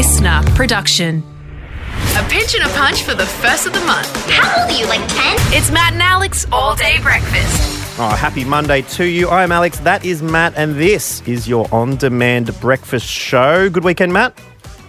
listener production. A pinch and a punch for the first of the month. How old are you, like 10? It's Matt and Alex all day breakfast. Oh, happy Monday to you. I am Alex. That is Matt, and this is your on demand breakfast show. Good weekend, Matt.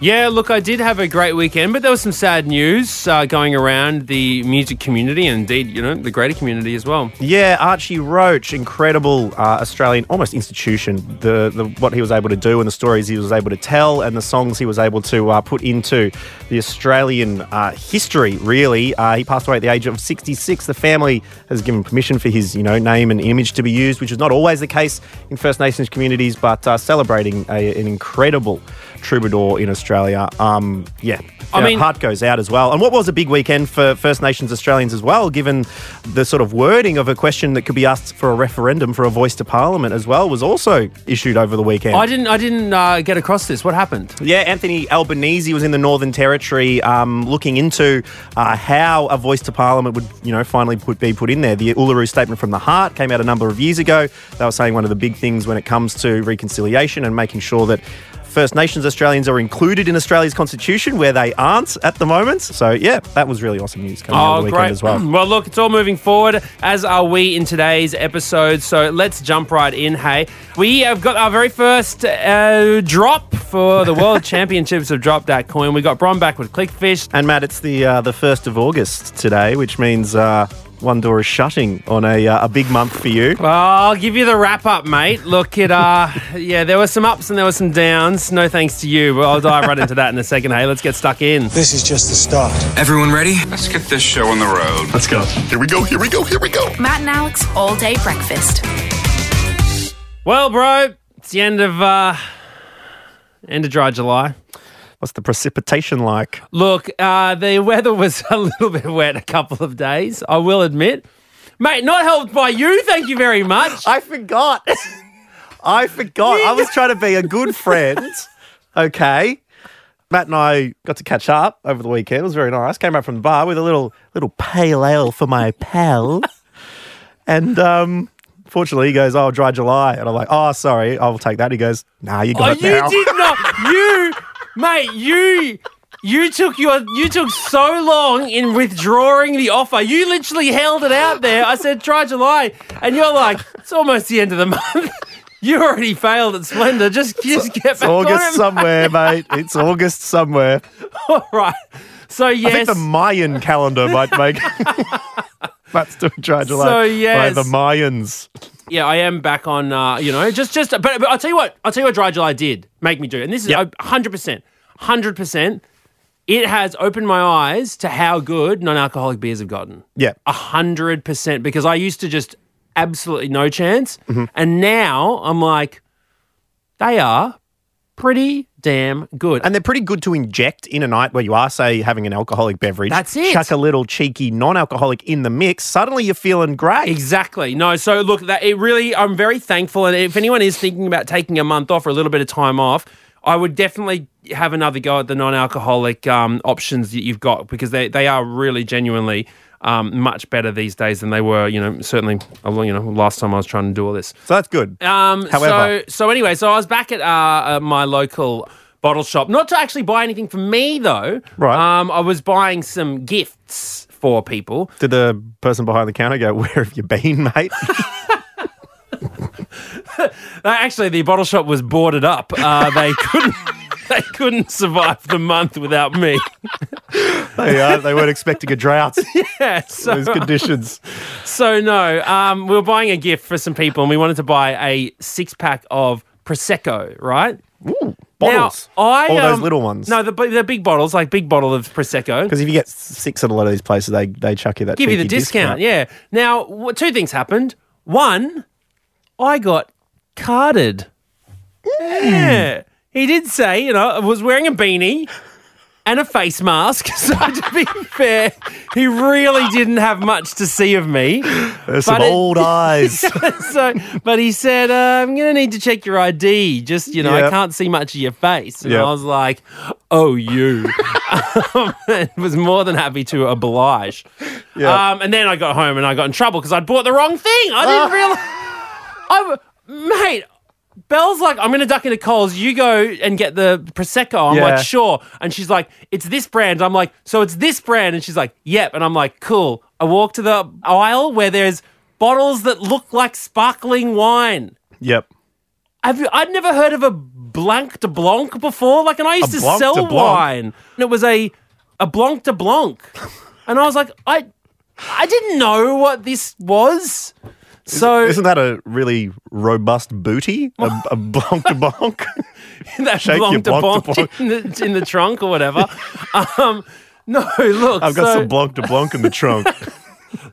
Yeah, look, I did have a great weekend, but there was some sad news uh, going around the music community and indeed, you know, the greater community as well. Yeah, Archie Roach, incredible uh, Australian, almost institution. The, the what he was able to do and the stories he was able to tell and the songs he was able to uh, put into the Australian uh, history. Really, uh, he passed away at the age of 66. The family has given permission for his, you know, name and image to be used, which is not always the case in First Nations communities, but uh, celebrating a, an incredible troubadour in Australia. Um, yeah, I mean- heart goes out as well. And what was a big weekend for First Nations Australians as well, given the sort of wording of a question that could be asked for a referendum for a voice to Parliament as well was also issued over the weekend. I didn't, I didn't uh, get across this. What happened? Yeah, Anthony Albanese was in the Northern Territory um, looking into uh, how a voice to Parliament would, you know, finally put, be put in there. The Uluru Statement from the Heart came out a number of years ago. They were saying one of the big things when it comes to reconciliation and making sure that First Nations Australians are included in Australia's constitution, where they aren't at the moment. So, yeah, that was really awesome news coming out of the weekend as well. Well, look, it's all moving forward, as are we in today's episode. So let's jump right in. Hey, we have got our very first uh, drop for the World Championships of Drop That Coin. We got Bron back with Clickfish. And Matt, it's the uh, the first of August today, which means uh, one door is shutting on a uh, a big month for you. Well, I'll give you the wrap up, mate. Look, it uh, yeah, there were some ups and there were some downs. No thanks to you, but I'll dive right into that in a second. Hey, let's get stuck in. This is just the start. Everyone ready? Let's get this show on the road. Let's go. Here we go, here we go, here we go. Matt and Alex all day breakfast. Well, bro, it's the end of uh, end of dry July. What's the precipitation like? Look, uh, the weather was a little bit wet a couple of days, I will admit. Mate, not helped by you, thank you very much. I forgot. I forgot. I was trying to be a good friend. Okay. Matt and I got to catch up over the weekend. It was very nice. Came back from the bar with a little little pale ale for my pal. and um fortunately he goes, Oh, dry July. And I'm like, Oh, sorry, I'll take that. He goes, Nah, you Oh, got it you now. did not. You, mate, you. You took your you took so long in withdrawing the offer. You literally held it out there. I said try July, and you're like, it's almost the end of the month. You already failed at Splendour. Just just get It's back August it, somewhere, mate. It's August somewhere. All right. So yes, I think the Mayan calendar might make Matt's doing dry July. So, by the Mayans. Yeah, I am back on. Uh, you know, just just. But, but I'll tell you what. I'll tell you what. Dry July did make me do, and this is hundred percent, hundred percent. It has opened my eyes to how good non-alcoholic beers have gotten. Yeah. A hundred percent. Because I used to just absolutely no chance, Mm-hmm. and now I'm like, they are pretty damn good. And they're pretty good to inject in a night where you are, say, having an alcoholic beverage. That's it. Chuck a little cheeky non-alcoholic in the mix. Suddenly you're feeling great. Exactly. No, so look, that it really, I'm very thankful. And if anyone is thinking about taking a month off or a little bit of time off, I would definitely have another go at the non-alcoholic um, options that you've got because they, they are really genuinely um, much better these days than they were. You know, certainly, you know, last time I was trying to do all this. So that's good. Um, However- so so anyway, so I was back at uh, uh, my local bottle shop, not to actually buy anything for me though. Right. Um, I was buying some gifts for people. Did the person behind the counter go, Where have you been, mate? Actually, the bottle shop was boarded up. Uh, they couldn't. They couldn't survive the month without me. they, uh, they weren't expecting a drought. Yeah, so, Those conditions. so no. Um, we were buying a gift for some people, and we wanted to buy a six pack of prosecco. Right? Ooh, Bottles. Now, I All those um, little ones. No, the the big bottles, like big bottle of prosecco. Because if you get six at a lot of these places, they, they chuck you that give you the cheeky discount. Yeah. Now, two things happened. One, I got carded. Yeah. He did say, you know, I was wearing a beanie and a face mask. So to be fair, he really didn't have much to see of me. There's some it- old eyes. so, but he said, uh, "I'm going to need to check your ID. Just you know, I can't see much of your face." And Yep. I was like, "Oh, you." um, was more than happy to oblige. Yeah. Um, and then I got home and I got in trouble because I'd bought the wrong thing. I didn't realize. I, mate, Belle's like, I'm going to duck into Coles. You go and get the Prosecco. I'm Yeah. like, sure. And she's like, it's this brand. I'm like, so it's this brand. And she's like, yep. And I'm like, cool. I walk to the aisle where there's bottles that look like sparkling wine. Yep. Have you, I'd never heard of a Blanc de Blanc before. Like, and I used to Blanc sell de Blanc? wine. And it was a, a Blanc de Blanc. and I was like, I, I didn't know what this was. So Isn't that a really robust booty? A, a blanc de blanc? that Shake your Blanc de Blanc Blanc, de in the, in the trunk or whatever. um, no, look. I've got so, some blanc de blanc in the trunk.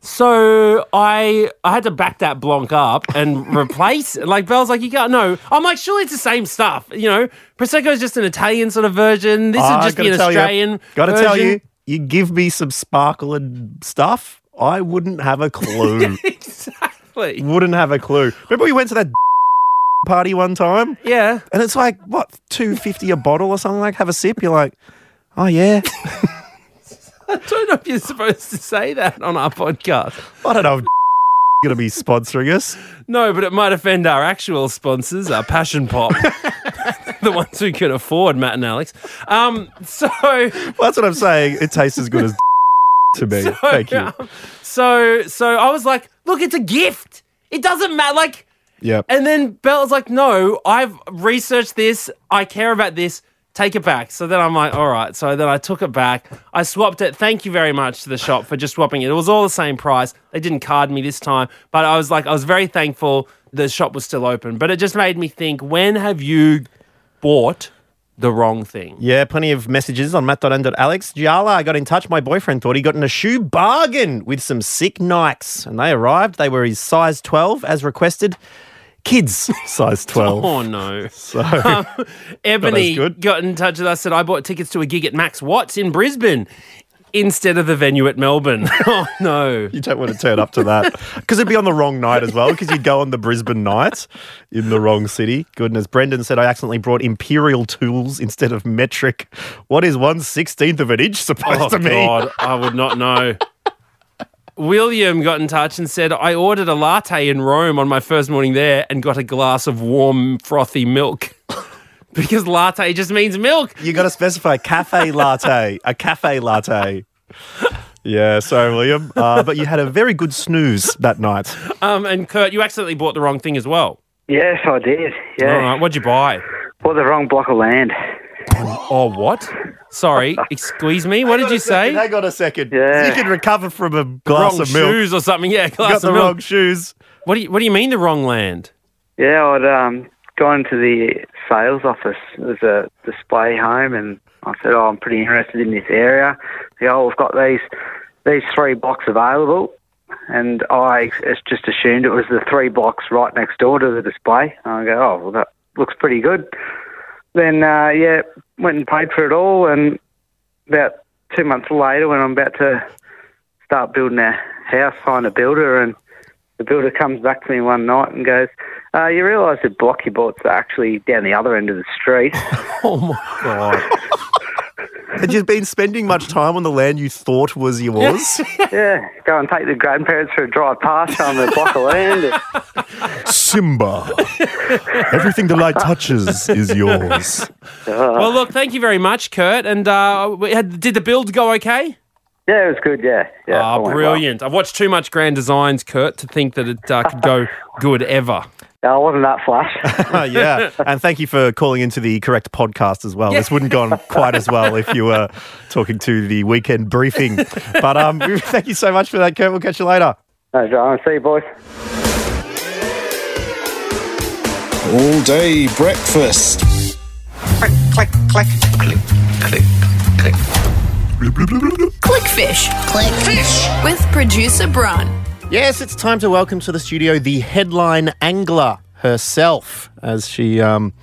so I I had to back that Blanc up and replace it. Like Belle's like, you can't no. I'm like, surely it's the same stuff. You know, Prosecco is just an Italian sort of version. This would just be an Australian. You, gotta tell you, you give me some sparkle and stuff, I wouldn't have a clue. exactly. Wouldn't have a clue. Remember we went to that party one time? Yeah. And it's like, what, two fifty a bottle or something like have a sip? You're like, oh yeah. I don't know if you're supposed to say that on our podcast. I don't know if gonna be sponsoring us. No, but it might offend our actual sponsors, our Passion Pop, the ones who can afford Matt and Alex. Um, so, Well, that's what I'm saying. It tastes as good as to me. Thank you. um, so, so I was like, look, it's a gift. It doesn't matter. Like, Yep. and then Bella's like, no, I've researched this. I care about this. Take it back. So then I'm like, all right. So then I took it back. I swapped it. Thank you very much to the shop for just swapping it. It was all the same price. They didn't card me this time, but I was like, I was very thankful the shop was still open. But it just made me think, when have you bought the wrong thing? Yeah, plenty of messages on matt.n.alex. Giala, I got in touch. My boyfriend thought he got in a shoe bargain with some sick Nikes. And they arrived. They were his size 12 as requested. Kids size 12. Oh no. So, Ebony good. got in touch with us said I bought tickets to a gig at Max Watts in Brisbane instead of the venue at Melbourne. oh no. you don't want to turn up to that. Because it'd be on the wrong night as well, because you'd go on the Brisbane night in the wrong city. Goodness. Brendan said I accidentally brought imperial tools instead of metric. What is one sixteenth of an inch supposed Oh to be? God, I would not know. William got in touch and said, I ordered a latte in Rome on my first morning there and got a glass of warm, frothy milk. because latte just means milk. You got to specify cafe latte, a cafe latte. Yeah, sorry, William. Uh, but you had a very good snooze that night. Um, and Kurt, you accidentally bought the wrong thing as well. Yes, I did. Yeah. All right, what'd you buy? Bought the wrong block of land. Oh, what? Sorry, excuse me. What did you say? Hang on a second. Yeah. You can recover from a glass wrong of milk. shoes or something. Yeah, You got of the milk. wrong shoes. What do you What do you mean the wrong land? Yeah, I'd um, gone to the sales office. Was a display home, and I said, "Oh, I'm pretty interested in this area." They "Oh, we've got these these three blocks available," and I just assumed it was the three blocks right next door to the display. And I go, "Oh, well, that looks pretty good." Then, uh, yeah, went and paid for it all, and about two months later, when I'm about to start building a house, find a builder, and the builder comes back to me one night and goes, uh, "You realise the block you bought's actually down the other end of the street." Oh my god! Had you been spending much time on the land you thought was yours? yeah, go and take the grandparents for a drive past on the block of land. Simba. Everything the light touches is yours. well, look, thank you very much, Kurt. And uh, did the build go okay? Yeah, it was good. Yeah, yeah. Ah, it well. brilliant! I've watched too much Grand Designs, Kurt, to think that it uh, could go good ever. No, it wasn't that flash. Yeah. And thank you for calling into the correct podcast as well. This wouldn't gone quite as well if you were talking to the weekend briefing. But um, thank you so much for that, Kurt. We'll catch you later. no drama. See you, boys. All day breakfast. Clickfish. Clickfish. With producer Bron. Yes, it's time to welcome to the studio the headline angler herself as she um,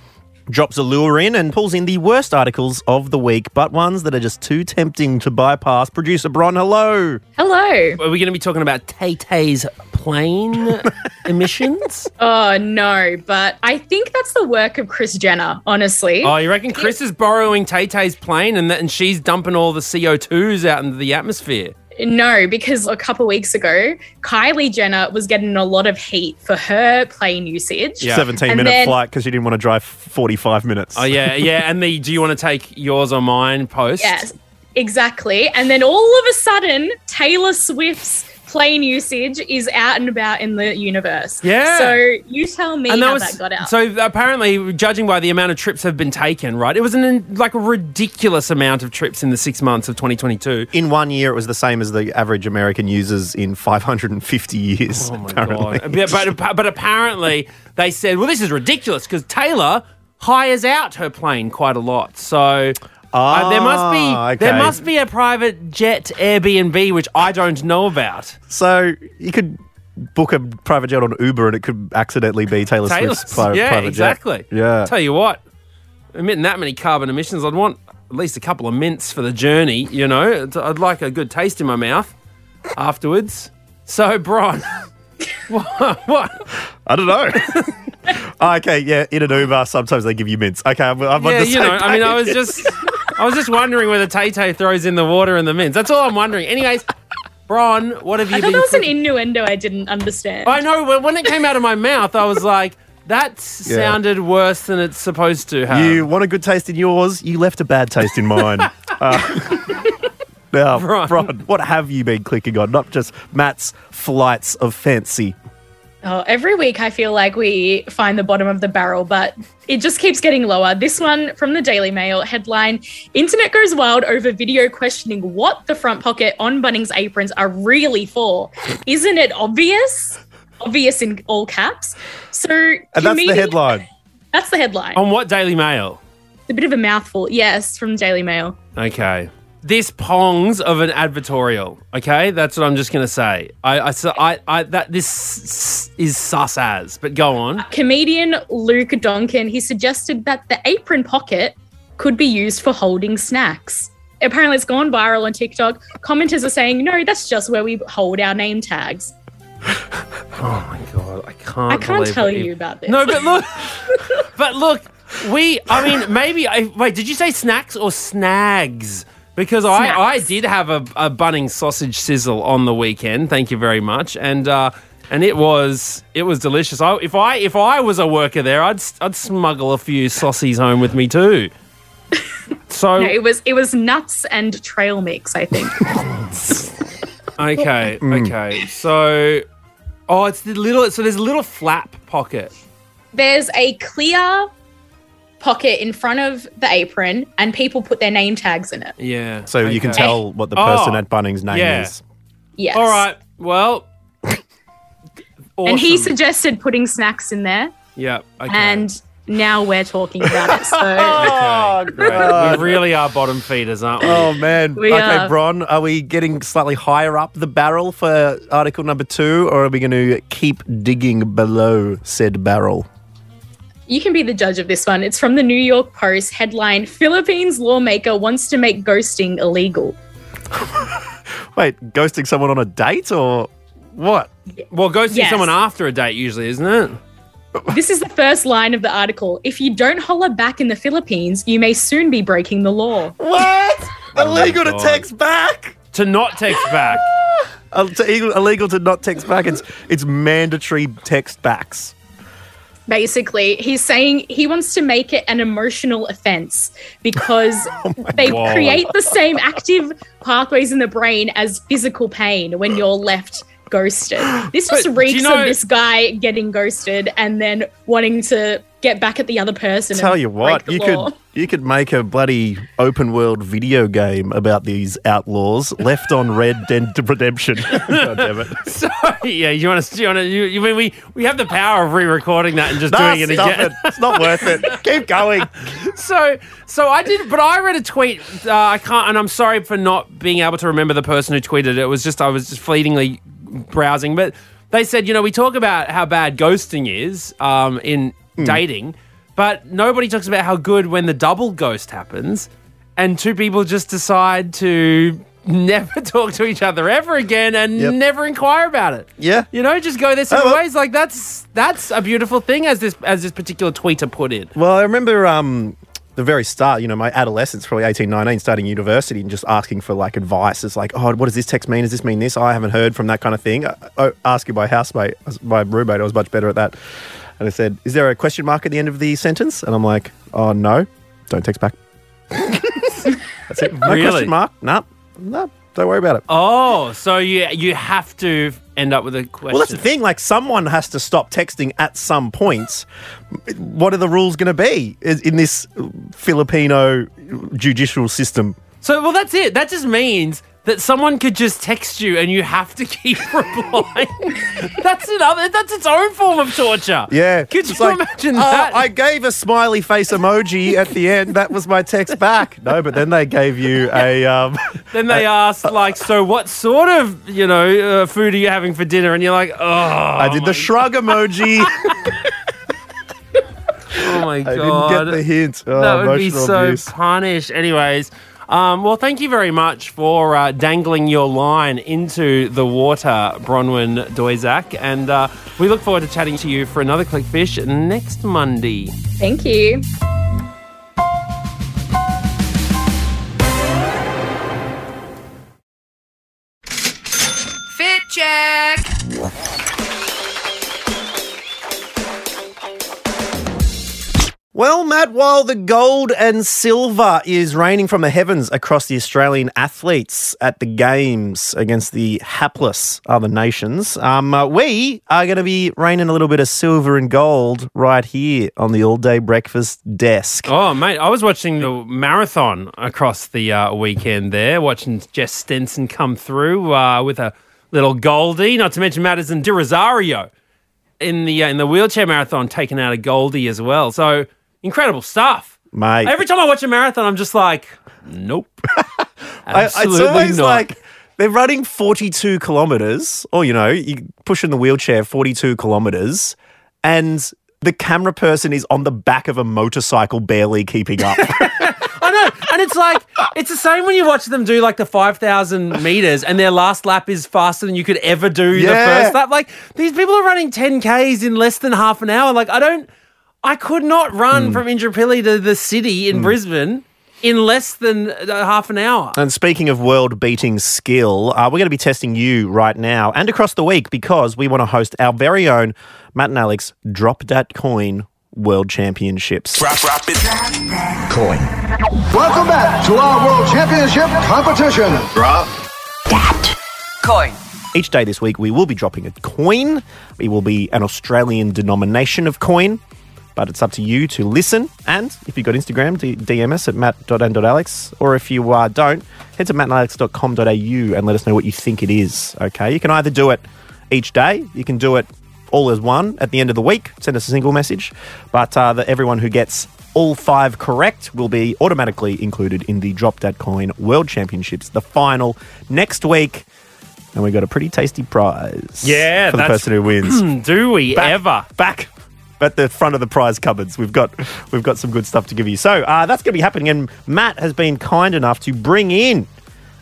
drops a lure in and pulls in the worst articles of the week, but ones that are just too tempting to bypass. Producer Bron, hello. Hello. Are we going to be talking about Tay Tay's plane emissions? Oh no, but I think that's the work of Kris Jenner, honestly. Oh, you reckon Kris is borrowing Tay Tay's plane and that, and she's dumping all the CO2s out into the atmosphere? No, because a couple weeks ago, Kylie Jenner was getting a lot of heat for her plane usage. Yeah. 17 And minute then- flight because you didn't want to drive 45 minutes. Oh yeah, yeah. And the do you want to take yours or mine post? Yes, exactly. And then all of a sudden, Taylor Swift's plane usage is out and about in the universe. Yeah. So you tell me And how that was that got out. so apparently, judging by the amount of trips have been taken, right? It was an like a ridiculous amount of trips in the six months of 2022. In one year, it was the same as the average American uses in 550 years. Oh my apparently. god! But, but but apparently they said, well, this is ridiculous because Taylor hires out her plane quite a lot. So. Uh, there must be Ah, there must be a private jet Airbnb which I don't know about. So you could book a private jet on Uber and it could accidentally be Taylor Taylor's, Swift's pri- yeah, private exactly. jet. Yeah. Tell you what, emitting that many carbon emissions, I'd want at least a couple of mints for the journey. You know, I'd like a good taste in my mouth afterwards. So, Bron, what? what? I don't know. Oh, okay, yeah, in an Uber, sometimes they give you mints. Okay, I'm, I'm on Yeah, the you know, I mean, I was just, I was just wondering whether Tay Tay throws in the water and the mints. That's all I'm wondering. Anyways, Bron, what have you I thought been? that was an cooking? innuendo I didn't understand. I know. When when it came out of my mouth, I was like, that Yeah. sounded worse than it's supposed to have. You want a good taste in yours, you left a bad taste in mine. uh, now, Right. Bron, what have you been clicking on? Not just Matt's flights of fancy. Oh, every week I feel like we find the bottom of the barrel, but it just keeps getting lower. This one from the Daily Mail headline Internet goes wild over video questioning what the front pocket on Bunnings aprons are really for. Isn't it obvious? Obvious in all caps. So, And that's the headline. That's the headline. On what Daily Mail? It's a bit of a mouthful. Yes, from Daily Mail. Okay. This pongs of an advertorial. Okay, that's what I'm just gonna say. I, I, so I, I that this is sus as. But go on. Comedian Luke Donkin, he suggested that the apron pocket could be used for holding snacks. Apparently, it's gone viral on TikTok. Commenters are saying, no, that's just where we hold our name tags. Oh my god, I can't. I can't tell you about this. No, but look, but look, we. I mean, maybe. I, wait, did you say snacks or snags? Because I, I did have a, a Bunnings sausage sizzle on the weekend. Thank you very much, and uh, and it was it was delicious. I, if I if I was a worker there, I'd I'd smuggle a few saucies home with me too. So No, it was it was nuts and trail mix, I think. okay, Mm. okay, so oh, it's the little. So there's a little flap pocket. There's a clear pocket in front of the apron, and people put their name tags in it. Yeah. So you can tell what the person Oh, at Bunnings' name yeah. is. Yes. All right. Well. And he suggested putting snacks in there, Yeah. Okay. and now we're talking about it. So Oh, Great. We really are bottom feeders, aren't we? Oh man. We okay, are. Bron, are we getting slightly higher up the barrel for article number two, or are we going to keep digging below said barrel? You can be the judge of this one. It's from the New York Post headline Philippines lawmaker wants to make ghosting illegal. Wait, ghosting someone on a date or what? Well, ghosting Yes. someone after a date usually, isn't it? This is the first line of the article. If you don't holler back in the Philippines, you may soon be breaking the law. What? illegal to text back. To not text back. Uh, to, illegal- illegal to not text back. It's it's mandatory text backs. Basically, he's saying he wants to make it an emotional offense because oh they God. create the same active pathways in the brain as physical pain when you're left ghosted. This just do you reeks know- of this guy getting ghosted and then wanting to get back at the other person. Tell and you what, you law. could you could make a bloody open world video game about these outlaws. Left on Red Dead Redemption. God damn it. So, yeah, you want to? You want to? You, you mean we we have the power of re-recording that and just Nah, doing it again? it. It's not worth it. Keep going. so so I did, but I read a tweet. Uh, I can't, and I'm sorry for not being able to remember the person who tweeted it. It was just I was just fleetingly browsing, but they said, you know, we talk about how bad ghosting is um, in dating, but nobody talks about how good when the double ghost happens, and two people just decide to never talk to each other ever again and Yep. never inquire about it. Yeah. You know, just go their separate Oh, well- ways. Like that's that's a beautiful thing, as this as this particular tweeter put it. Well, I remember um, the very start, you know, my adolescence, probably 18, 19, starting university and just asking for like advice. It's like, oh, what does this text mean? Does this mean this? I haven't heard from that kind of thing. I, asking my housemate, my roommate, I was much better at that. And I said, is there a question mark at the end of the sentence? And I'm like, oh, no, don't text back. That's it. No Really? question mark. No, no, don't worry about it. Oh, so you you have to end up with a question. Well, that's the thing. Like, someone has to stop texting at some point. What are the rules going to be in in this Filipino judicial system? So, well, that's it. That just means that someone could just text you and you have to keep replying. that's another. That's its own form of torture. Yeah. Could you like, imagine "Oh, that? I gave a smiley face emoji at the end. That was my text back. No, but then they gave you a. Um, then they asked, like, so what sort of, you know, uh, food are you having for dinner? And you're like, oh, I did the shrug emoji. oh my god! I didn't get the hint. Oh, that would be so abuse. punished. Anyways, um, well, thank you very much for uh, dangling your line into the water, Bronwyn Doizak, and uh, we look forward to chatting to you for another Clickfish next Monday. Thank you. Matt, while the gold and silver is raining from the heavens across the Australian athletes at the Games against the hapless other nations, um, uh, we are going to be raining a little bit of silver and gold right here on the all day breakfast desk. Oh, mate, I was watching the marathon across the uh, weekend there, watching Jess Stenson come through uh, with a little goldie, not to mention Madison de Rozario in the uh, in the wheelchair marathon taking out a goldie as well. So incredible stuff. Mate, Every time I watch a marathon, I'm just like, nope. I, it's Absolutely always not. like they're running 42 kilometers, or, you know, you push in the wheelchair 42 kilometers, and the camera person is on the back of a motorcycle, barely keeping up. I know. And it's like, it's the same when you watch them do like the 5,000 meters and their last lap is faster than you could ever do the first lap. Like, these people are running 10Ks in less than half an hour. Like, I don't, I could not run from Indooroopilly to the city in Brisbane in less than uh, half an hour. And speaking of world beating skill, uh, we're going to be testing you right now and across the week because we want to host our very own Matt and Alex Drop That Coin World Championships. Drop, drop it. Coin. Welcome back to our World Championship competition. Drop. that Coin. Each day this week, we will be dropping a coin. It will be an Australian denomination of coin, but it's up to you to listen. And if you've got Instagram, DM us at matt.and.alex. Or if you uh, don't, head to mattandalex.com.au and let us know what you think it is. Okay, you can either do it each day, you can do it all as one at the end of the week. Send us a single message, but uh, the, everyone who gets all five correct will be automatically included in the Drop That Coin World Championships, the final next week. And we got a pretty tasty prize. Yeah, for the that's- person who wins. Do we Back- ever? Back at the front of the prize cupboards, we've got we've got some good stuff to give you. So uh, that's going to be happening, and Matt has been kind enough to bring in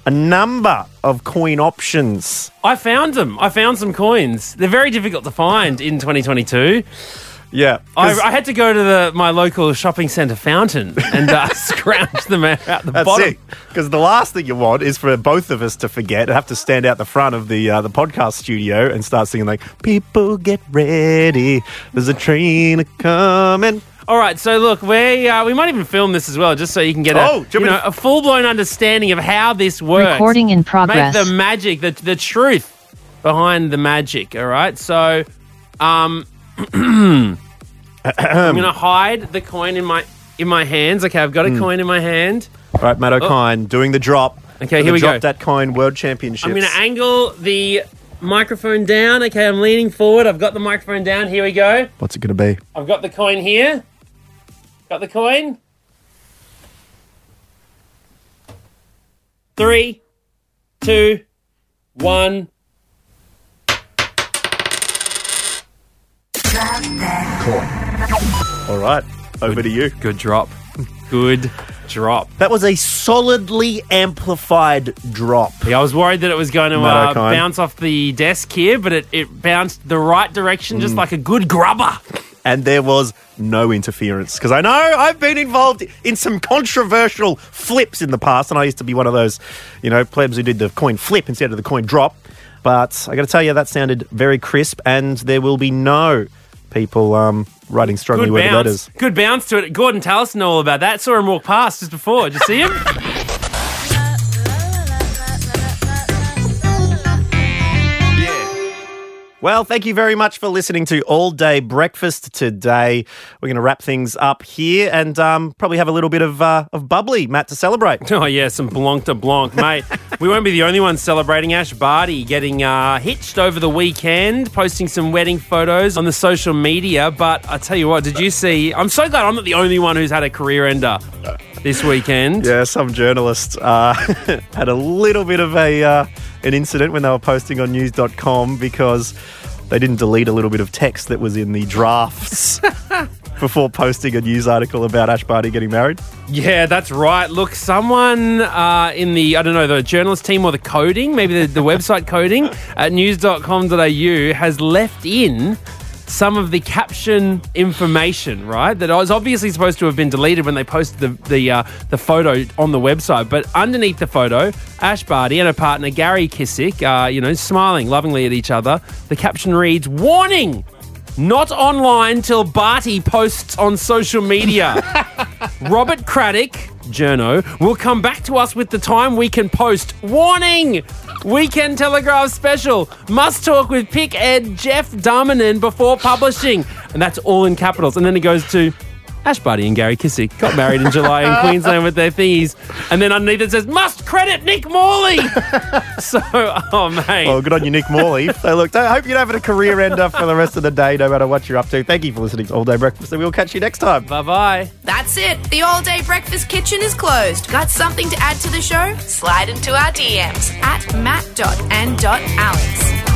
a number of coin options. I found them. I found some coins. They're very difficult to find in 2022. Yeah, I, I had to go to the my local shopping centre fountain and uh, scrounge them out the That's bottom. Because the last thing you want is for both of us to forget and have to stand out the front of the uh, the podcast studio and start singing like "People get ready, there's a train a coming." All right, so look, we uh, we might even film this as well, just so you can get a, Oh, you want you me know, a full blown understanding of how this works. Recording in progress. Make the magic, the the truth behind the magic. All right, so um, I'm gonna hide the coin in my in my hands. Okay, I've Hmm. got a coin in my hand. All right, Matt Okine doing the drop. Okay, here the we drop go. that coin World Championships. I'm going to angle the microphone down. Okay, I'm leaning forward. I've got the microphone down. Here we go. What's it going to be? I've got the coin here. Got the coin. Three, two, one. All right, over to you. Good drop. Good drop. That was a solidly amplified drop. Yeah, I was worried that it was going to uh, bounce off the desk here, but it, it bounced the right direction, Mm. just like a good grubber. and there was no interference. Because I know I've been involved in some controversial flips in the past, and I used to be one of those, you know, plebs who did the coin flip instead of the coin drop. But I got to tell you, that sounded very crisp, and there will be no people um, writing strongly Good worded bounce. letters. Good bounce to it. Gorden Tallis know all about that. Saw him walk past just before. Did you see him? Well, thank you very much for listening to All Day Breakfast today. We're going to wrap things up here and um, probably have a little bit of uh, of bubbly, Matt, to celebrate. Oh yeah, some blanc de blanc, mate. we won't be the only ones celebrating. Ash Barty getting uh, hitched over the weekend, posting some wedding photos on the social media. But I tell you what, did you see? I'm so glad I'm not the only one who's had a career ender this weekend. Yeah, some journalists uh, had a little bit of a uh, an incident when they were posting on news.com because they didn't delete a little bit of text that was in the drafts before posting a news article about Ash Barty getting married. Yeah, that's right. Look, someone uh, in the, I don't know, the journalist team or the coding, maybe the, the website coding at news.com.au has left in some of the caption information, right? That was obviously supposed to have been deleted when they posted the the, uh, the photo on the website. But underneath the photo, Ash Barty and her partner Gary Kissick, uh, you know, smiling lovingly at each other. The caption reads, "Warning." Not online till Barty posts on social media. Robert Craddock, Journo, will come back to us with the time we can post. Warning! Weekend Telegraph special. Must talk with Pick Ed Jeff Darmanin before publishing. And that's all in capitals. And then it goes to Ash Barty and Gary Kissick got married in July in Queensland with their thingies. And then underneath it says, must credit Nick Morley. so, oh, mate. Well, good on you, Nick Morley. so, look, I hope you're having a career ender for the rest of the day, no matter what you're up to. Thank you for listening to All Day Breakfast, and we'll catch you next time. Bye bye. That's it. The all day breakfast kitchen is closed. Got something to add to the show? Slide into our DMs at matt.and.alex.